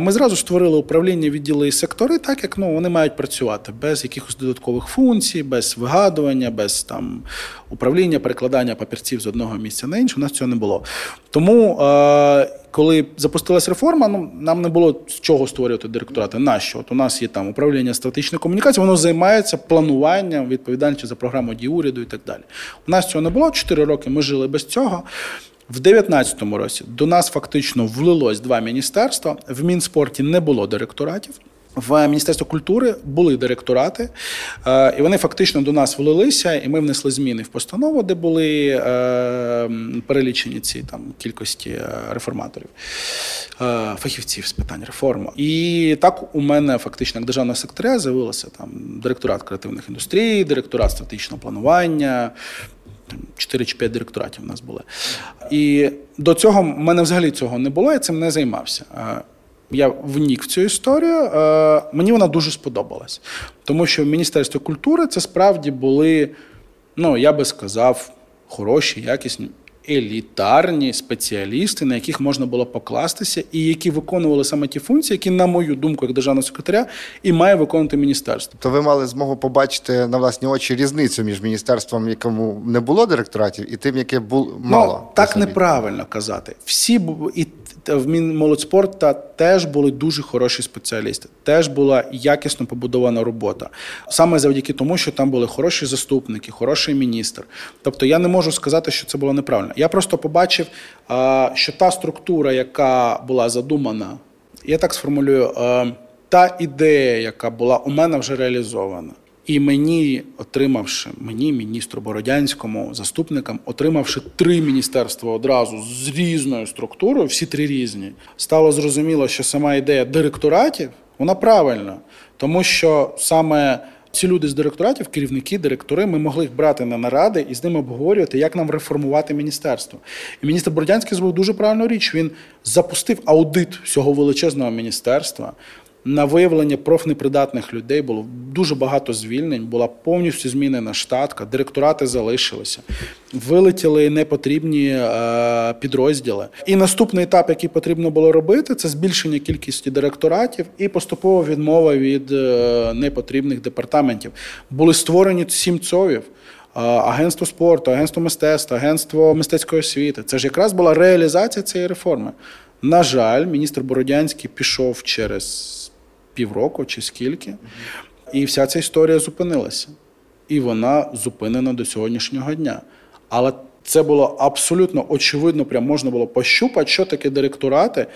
Ми зразу створили управління, відділи і сектори, так як ну, вони мають працювати без якихось додаткових функцій, без вигадування, без там управління, перекладання папірців з одного місця на інше. У нас цього не було. Тому, е, коли запустилась реформа, ну нам не було з чого створювати директорати. Нащо? От у нас є там управління стратегічної комунікації, воно займається плануванням, відповідальністю за програму дій уряду і так далі. У нас цього не було. Чотири роки ми жили без цього. В 2019 році до нас фактично влилось два міністерства. В Мінспорті не було директоратів. В Міністерстві культури були директорати, е, і вони фактично до нас влилися, і ми внесли зміни в постанову, де були е, перелічені ці там кількості е, реформаторів, фахівців з питань реформи. І так у мене фактично як державного секретаря з'явилося там директорат креативних індустрій, директорат стратегічного планування. 4 чи 5 директоратів у нас були. І до цього в мене взагалі цього не було, я цим не займався. Я внік в цю історію. е, Мені вона дуже сподобалась. Тому що в Міністерстві культури це справді були, ну я би сказав, хороші, якісні, елітарні спеціалісти, на яких можна було покластися, і які виконували саме ті функції, які, на мою думку, як державного секретаря, і має виконувати міністерство. То ви мали змогу побачити на власні очі різницю між міністерством, якому не було директоратів, і тим, яке було мало. Ну, так неправильно казати. Всі і в Мінмолодьспорт та теж були дуже хороші спеціалісти. Теж була якісно побудована робота. Саме завдяки тому, що там були хороші заступники, хороший міністр. Тобто я не можу сказати, що це було неправильно. Я просто побачив, що та структура, яка була задумана, я так сформулюю, та ідея, яка була у мене вже реалізована. І мені, отримавши мені, міністру Бородянському, заступникам, отримавши три міністерства одразу з різною структурою, всі три різні, стало зрозуміло, що сама ідея директоратів вона правильна, тому що саме ці люди з директоратів, керівники, директори, ми могли їх брати на наради і з ними обговорювати, як нам реформувати міністерство. І міністр Бородянський зробив дуже правильну річ. Він запустив аудит всього величезного міністерства. На виявлення профнепридатних людей було дуже багато звільнень, була повністю змінена штатка, директорати залишилися, вилетіли непотрібні е, підрозділи. І наступний етап, який потрібно було робити, це збільшення кількості директоратів і поступова відмова від е, непотрібних департаментів. Були створені сім ЦОВів. е, Агентство спорту, агентство мистецтва, агентство мистецької освіти. Це ж якраз була реалізація цієї реформи. На жаль, міністр Бородянський пішов через півроку чи скільки, і вся ця історія зупинилася. І вона зупинена до сьогоднішнього дня. Але це було абсолютно очевидно, прям можна було пощупати, що таке директорати.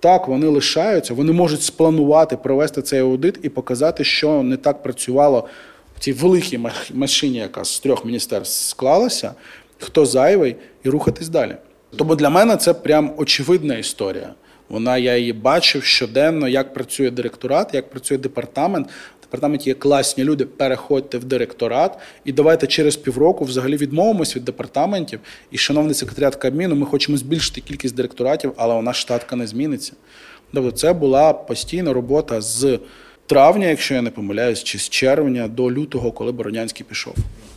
Так, вони лишаються, вони можуть спланувати, провести цей аудит і показати, що не так працювало в цій великій машині, яка з трьох міністерств склалася, хто зайвий, і рухатись далі. Тому для мене це прям очевидна історія. Вона я її бачив щоденно, як працює директорат, як працює департамент. В департаменті є класні люди. Переходьте в директорат і давайте через півроку взагалі відмовимось від департаментів. І, шановний секретаріат Кабміну, ми хочемо збільшити кількість директоратів, але нас штатка не зміниться. Тобто, це була постійна робота з травня, якщо я не помиляюсь, чи з червня до лютого, коли Боронянський пішов.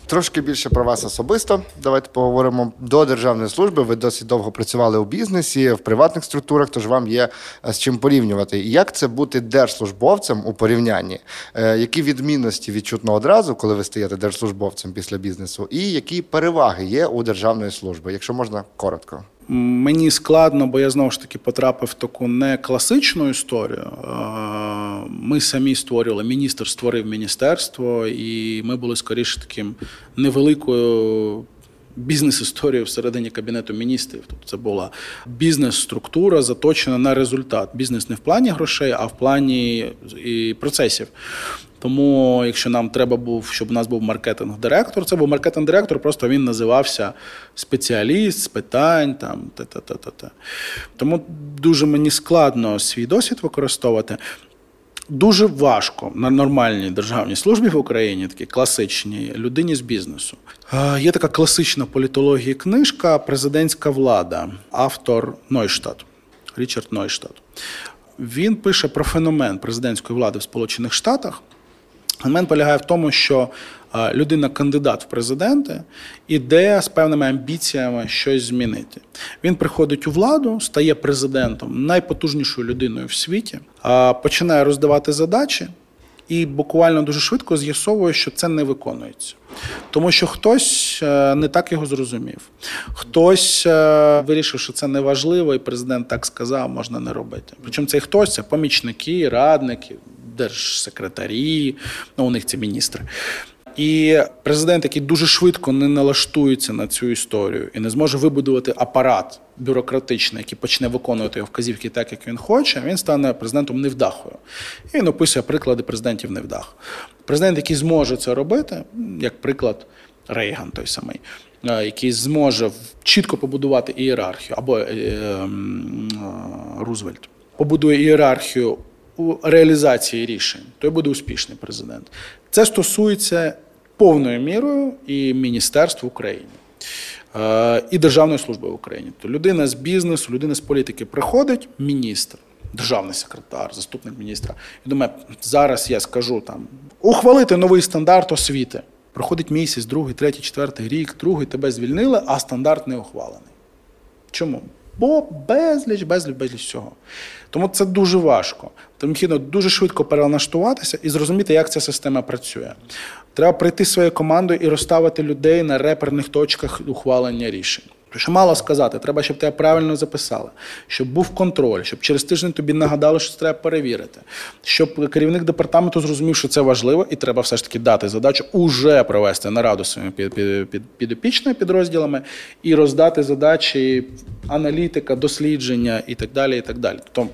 Трошки більше про вас особисто. Давайте поговоримо до державної служби. Ви досить довго працювали у бізнесі, в приватних структурах, тож вам є е, з чим порівнювати. Як це бути держслужбовцем у порівнянні? Е, Які відмінності відчутно одразу, коли ви стаєте держслужбовцем після бізнесу, і які переваги є у державної служби, якщо можна коротко? Мені складно, бо я знову ж таки потрапив в таку не класичну історію. Ми самі створювали, міністр створив міністерство, і ми були скоріше таким невеликою бізнес-історією всередині кабінету міністрів. Тобто це була бізнес-структура, заточена на результат. Бізнес не в плані грошей, а в плані і процесів. Тому, якщо нам треба був, щоб у нас був маркетинг-директор, це був маркетинг-директор, просто він називався спеціаліст з питань там та-та-та-та. Тому дуже мені складно свій досвід використовувати. Дуже важко на нормальній державній службі в Україні, такій класичній людині з бізнесу. Е, Є така класична політологія книжка Президентська влада, автор Нойштадт, Річард Нойштадт. Він пише про феномен президентської влади в Сполучених Штатах. Феномен полягає в тому, що е, людина, кандидат в президенти, іде з певними амбіціями щось змінити. Він приходить у владу, стає президентом, найпотужнішою людиною в світі, починає роздавати задачі. І буквально дуже швидко з'ясовує, що це не виконується. Тому що хтось е, не так його зрозумів, хтось е, вирішив, що це не важливо, і президент так сказав, можна не робити. Причому цей хтось це помічники, радники, держсекретарі, ну у них це міністри. І президент, який дуже швидко не налаштується на цю історію і не зможе вибудувати апарат бюрократичний, який почне виконувати його вказівки так, як він хоче, він стане президентом невдахою. І він описує приклади президентів невдах. Президент, який зможе це робити, як приклад Рейган, той самий, е, який зможе чітко побудувати ієрархію, або е, е, Рузвельт побудує ієрархію у реалізації рішень, той буде успішний президент. Це стосується повною мірою і міністерств в Україні. Е, І Державної служби в Україні. То людина з бізнесу, людина з політики приходить, міністр, державний секретар, заступник міністра, і думає, зараз я скажу там ухвалити новий стандарт освіти. Проходить місяць, другий, третій, четвертий рік, другий тебе звільнили, а стандарт не ухвалений. Чому? Бо безліч, безліч, безліч всього. Тому це дуже важко. Тому необхідно дуже швидко перелаштуватися і зрозуміти, як ця система працює. Треба прийти своєю командою і розставити людей на реперних точках ухвалення рішень. Що мало сказати, треба, щоб тебе правильно записали, щоб був контроль, щоб через тиждень тобі нагадали, що це треба перевірити, щоб керівник департаменту зрозумів, що це важливо, і треба все ж таки дати задачу уже провести нараду своїми під, під, під, підопічними підрозділами і роздати задачі аналітика, дослідження і так далі. і так далі. Тобто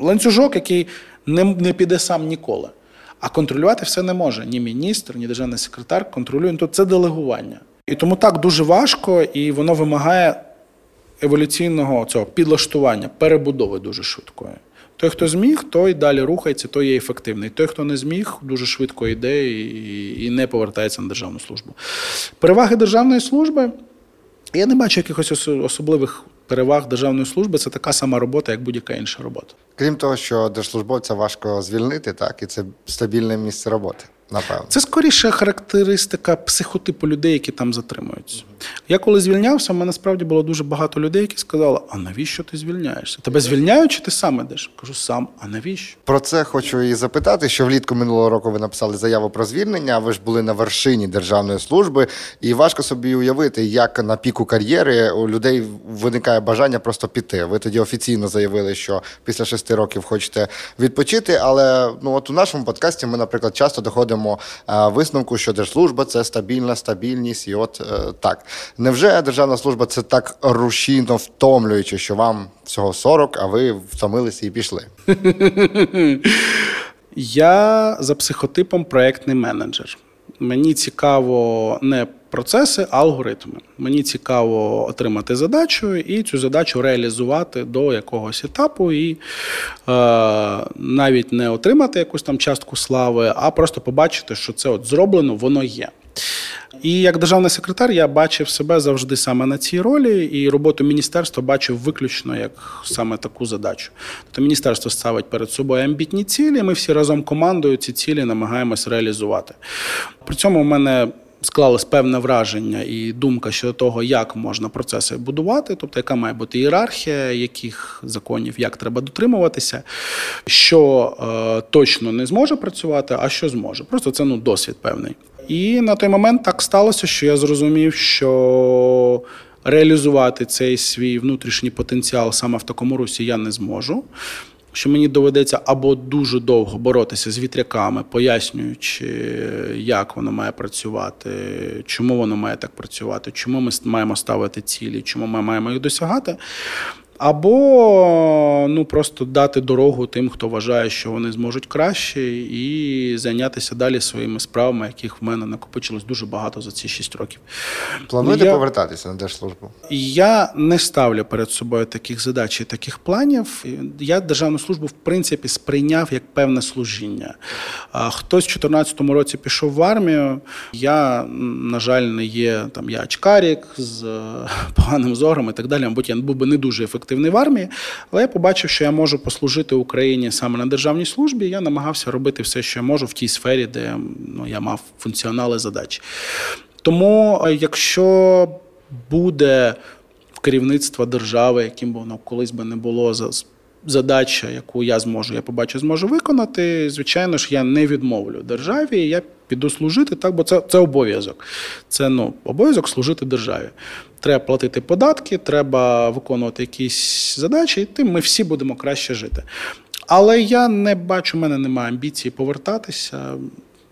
ланцюжок, який не, не піде сам ніколи. А контролювати все не може ні міністр, ні державний секретар. Контролює. Тобто це делегування. І тому так дуже важко, і воно вимагає еволюційного цього підлаштування, перебудови дуже швидкої. Той, хто зміг, той далі рухається, той є ефективний. Той, хто не зміг, дуже швидко йде і не повертається на державну службу. Переваги державної служби. Я не бачу якихось особливих переваг державної служби. Це така сама робота, як будь-яка інша робота. Крім того, що держслужбовця важко звільнити, так і це стабільне місце роботи. Напевно, Це скоріше характеристика психотипу людей, які там затримуються. Я коли звільнявся, в мене справді було дуже багато людей, які сказали: а навіщо ти звільняєшся? Тебе звільняють чи ти сам ідеш? Кажу, сам, а навіщо? Про це хочу і запитати, що влітку минулого року ви написали заяву про звільнення. Ви ж були на вершині державної служби, і важко собі уявити, як на піку кар'єри у людей виникає бажання просто піти. Ви тоді офіційно заявили, що після шести років хочете відпочити. Але ну от у нашому подкасті ми, наприклад, часто доходимо е, висновку, що держслужба це стабільна стабільність, і от е, так. Невже державна служба це так рушійно втомлююче, що вам всього 40, а ви втомилися і пішли? <laughs> Я за психотипом проєктний менеджер. Мені цікаво не процеси, алгоритми. Мені цікаво отримати задачу і цю задачу реалізувати до якогось етапу, і е, навіть не отримати якусь там частку слави, а просто побачити, що це от зроблено, воно є. І як державний секретар я бачив себе завжди саме на цій ролі, і роботу міністерства бачив виключно як саме таку задачу. Тобто міністерство ставить перед собою амбітні цілі. Ми всі разом командою ці цілі намагаємось реалізувати. При цьому в мене. Склалось певне враження і думка щодо того, як можна процеси будувати, тобто яка має бути ієрархія, яких законів, як треба дотримуватися, що е, точно не зможе працювати, а що зможе. Просто це ну досвід певний. І на той момент так сталося, що я зрозумів, що реалізувати цей свій внутрішній потенціал саме в такому русі я не зможу. Що мені доведеться або дуже довго боротися з вітряками, пояснюючи, як воно має працювати, чому воно має так працювати, чому ми маємо ставити цілі, чому ми маємо їх досягати. Або ну просто дати дорогу тим, хто вважає, що вони зможуть краще, і зайнятися далі своїми справами, яких в мене накопичилось дуже багато за ці шість років. Плануєте я, повертатися на держслужбу? Я не ставлю перед собою таких задач і таких планів. Я державну службу в принципі сприйняв як певне служіння. Хтось в 2014 році пішов в армію. Я, на жаль, не є там я очкарік з <laughs> поганим зором і так далі. Мабуть, я був би не дуже ефективний ефективний в армії, але я побачив, що я можу послужити Україні саме на державній службі. Я намагався робити все, що я можу в тій сфері, де ну, я мав функціонали задачі. Тому, е, якщо буде в керівництва держави, яким би воно колись би не було задача, яку я зможу, я побачу, зможу виконати. Звичайно ж, я не відмовлю державі. Я піду служити так, бо це це обов'язок. Це ну обов'язок служити державі. Треба платити податки, треба виконувати якісь задачі, і тим ми всі будемо краще жити. Але я не бачу, в мене немає амбіції повертатися.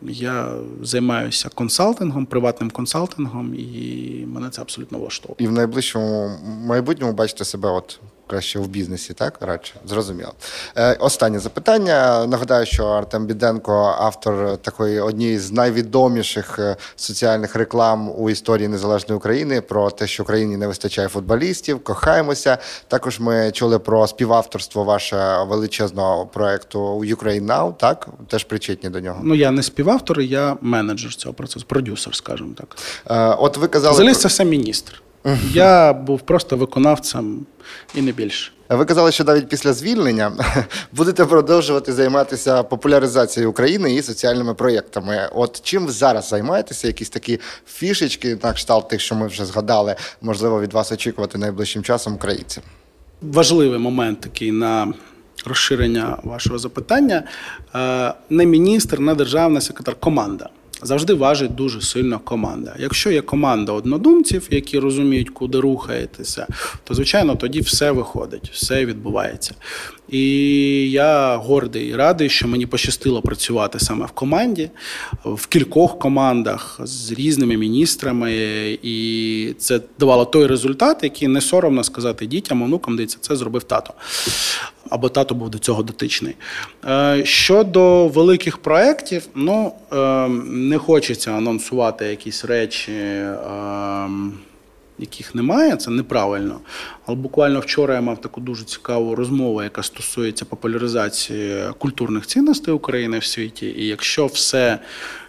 Я займаюся консалтингом, приватним консалтингом, і мене це абсолютно влаштовує. І в найближчому майбутньому бачите себе от краще в бізнесі, так радше зрозуміло. Е, Останнє запитання. Нагадаю, що Артем Біденко, автор такої однієї з найвідоміших е, соціальних реклам у історії незалежної України про те, що Україні не вистачає футболістів. Кохаємося. Також ми чули про співавторство ваше величезного проекту Ukraine Now, Так теж причетні до нього. Ну я не співавтор, я менеджер цього процесу, продюсер, скажімо так. Е, От ви казали Взагалі, це все міністр. <laughs> Я був просто виконавцем і не більше. Ви казали, що навіть після звільнення <laughs> будете продовжувати займатися популяризацією України і соціальними проєктами. От чим ви зараз займаєтеся? Якісь такі фішечки, на кшталт тих, що ми вже згадали, можливо, від вас очікувати найближчим часом українцям? Важливий момент такий на розширення вашого запитання. Е, не міністр, не державний секретар, команда завжди важить дуже сильно команда. Якщо є команда однодумців, які розуміють, куди рухаєтеся, то звичайно тоді все виходить, все відбувається. І я гордий і радий, що мені пощастило працювати саме в команді, в кількох командах з різними міністрами, і це давало той результат, який не соромно сказати дітям, онукам, дивіться, це зробив тато. Або тато був до цього дотичний. Е, щодо великих проєктів, ну ем, не хочеться анонсувати якісь речі. Яких немає, це неправильно. Але буквально вчора я мав таку дуже цікаву розмову, яка стосується популяризації культурних цінностей України в світі. І якщо все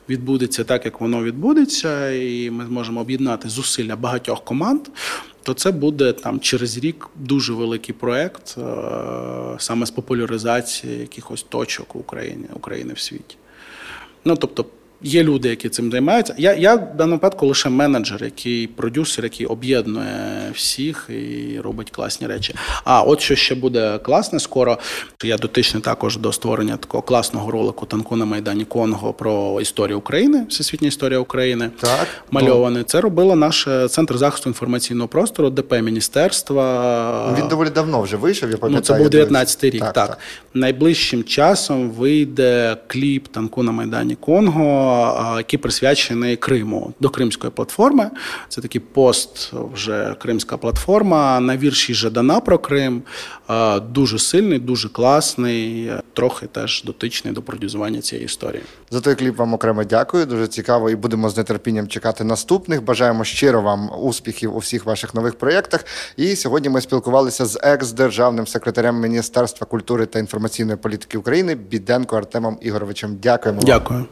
відбудеться так, як воно відбудеться, і ми зможемо об'єднати зусилля багатьох команд, то це буде там через рік дуже великий проект е, саме з популяризації якихось точок України, України в світі. Ну тобто. Є люди, які цим займаються. Я я в даному випадку лише менеджер, який продюсер, який об'єднує всіх і робить класні речі. А от що ще буде класне скоро. Я дотичний також до створення такого класного ролику танку на Майдані Конго про історію України, всесвітня історія України. Так мальований. Це робило наш центр захисту інформаційного простору, ДП міністерства. Він доволі давно вже вийшов. Я пам'ятаю. Ну, це був 19-й рік. Так, так. так найближчим часом вийде кліп танку на Майдані Конго який присвячений Криму до Кримської платформи. Це такий пост, вже Кримська платформа на вірші Жадана про Крим. Дуже сильний, дуже класний, трохи теж дотичний до продюсування цієї історії. За той кліп вам окремо дякую. Дуже цікаво, і будемо з нетерпінням чекати наступних. Бажаємо щиро вам успіхів у всіх ваших нових проєктах. І сьогодні ми спілкувалися з екс-державним секретарем Міністерства культури та інформаційної політики України Біденко Артемом Ігоровичем. Дякуємо. Дякую.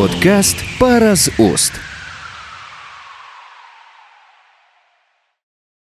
Подкаст Пара з уст.